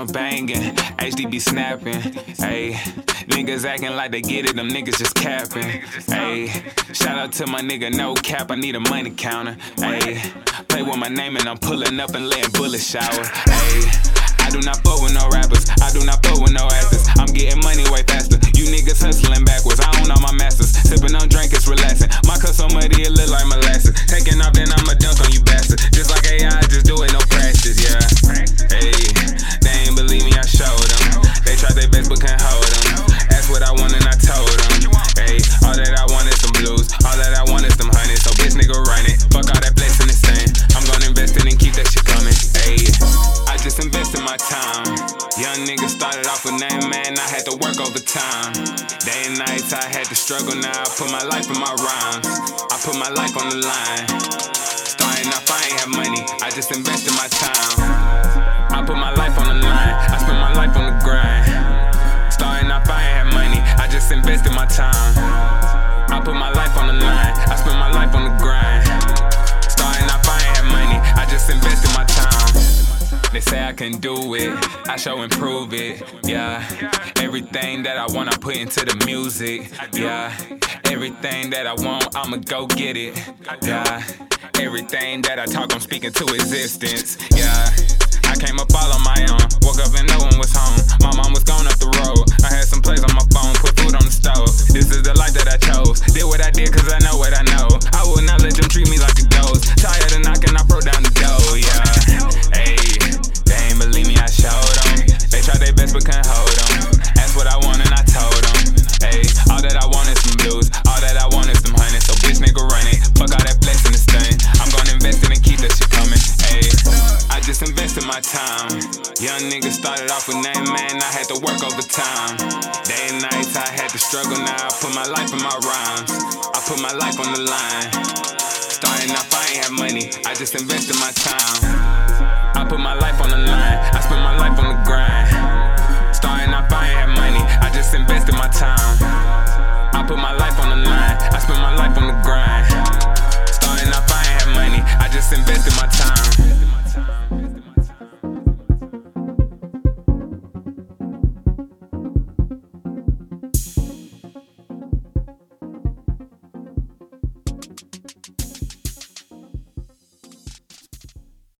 drum banging, HDB snapping. Ayy, niggas acting like they get it, them niggas just capping. Ayy, shout out to my nigga, no cap, I need a money counter. Ayy, play with my name and I'm pulling up and letting bullets shower. Ayy. I do not fuck with no rappers. I do not fuck with no actors. I'm getting money way faster. You niggas hustling backwards. I own all my masters. Sipping on drink, it's relaxing. My cup so muddy, it look like molasses. Taking off, Young nigga started off with name, man. I had to work overtime. Day and nights, I had to struggle. Now I put my life in my rhymes. I put my life on the line. Starting off, I ain't have money. I just invested my time. I put my life on the line. I spent my life on the grind. Starting off, I ain't have money. I just invested my time. I put my life on the line. They say I can do it. I show improve it. Yeah. Everything that I want, I put into the music. Yeah. Everything that I want, I'ma go get it. Yeah. Everything that I talk, I'm speaking to existence. Yeah. I came up all on my own. Just invested my time. Young nigga started off with name, man. I had to work overtime. Day and nights, I had to struggle. Now I put my life in my rhymes. I put my life on the line. Starting off, I ain't have money. I just invested my time. I put my life on the line. I spent my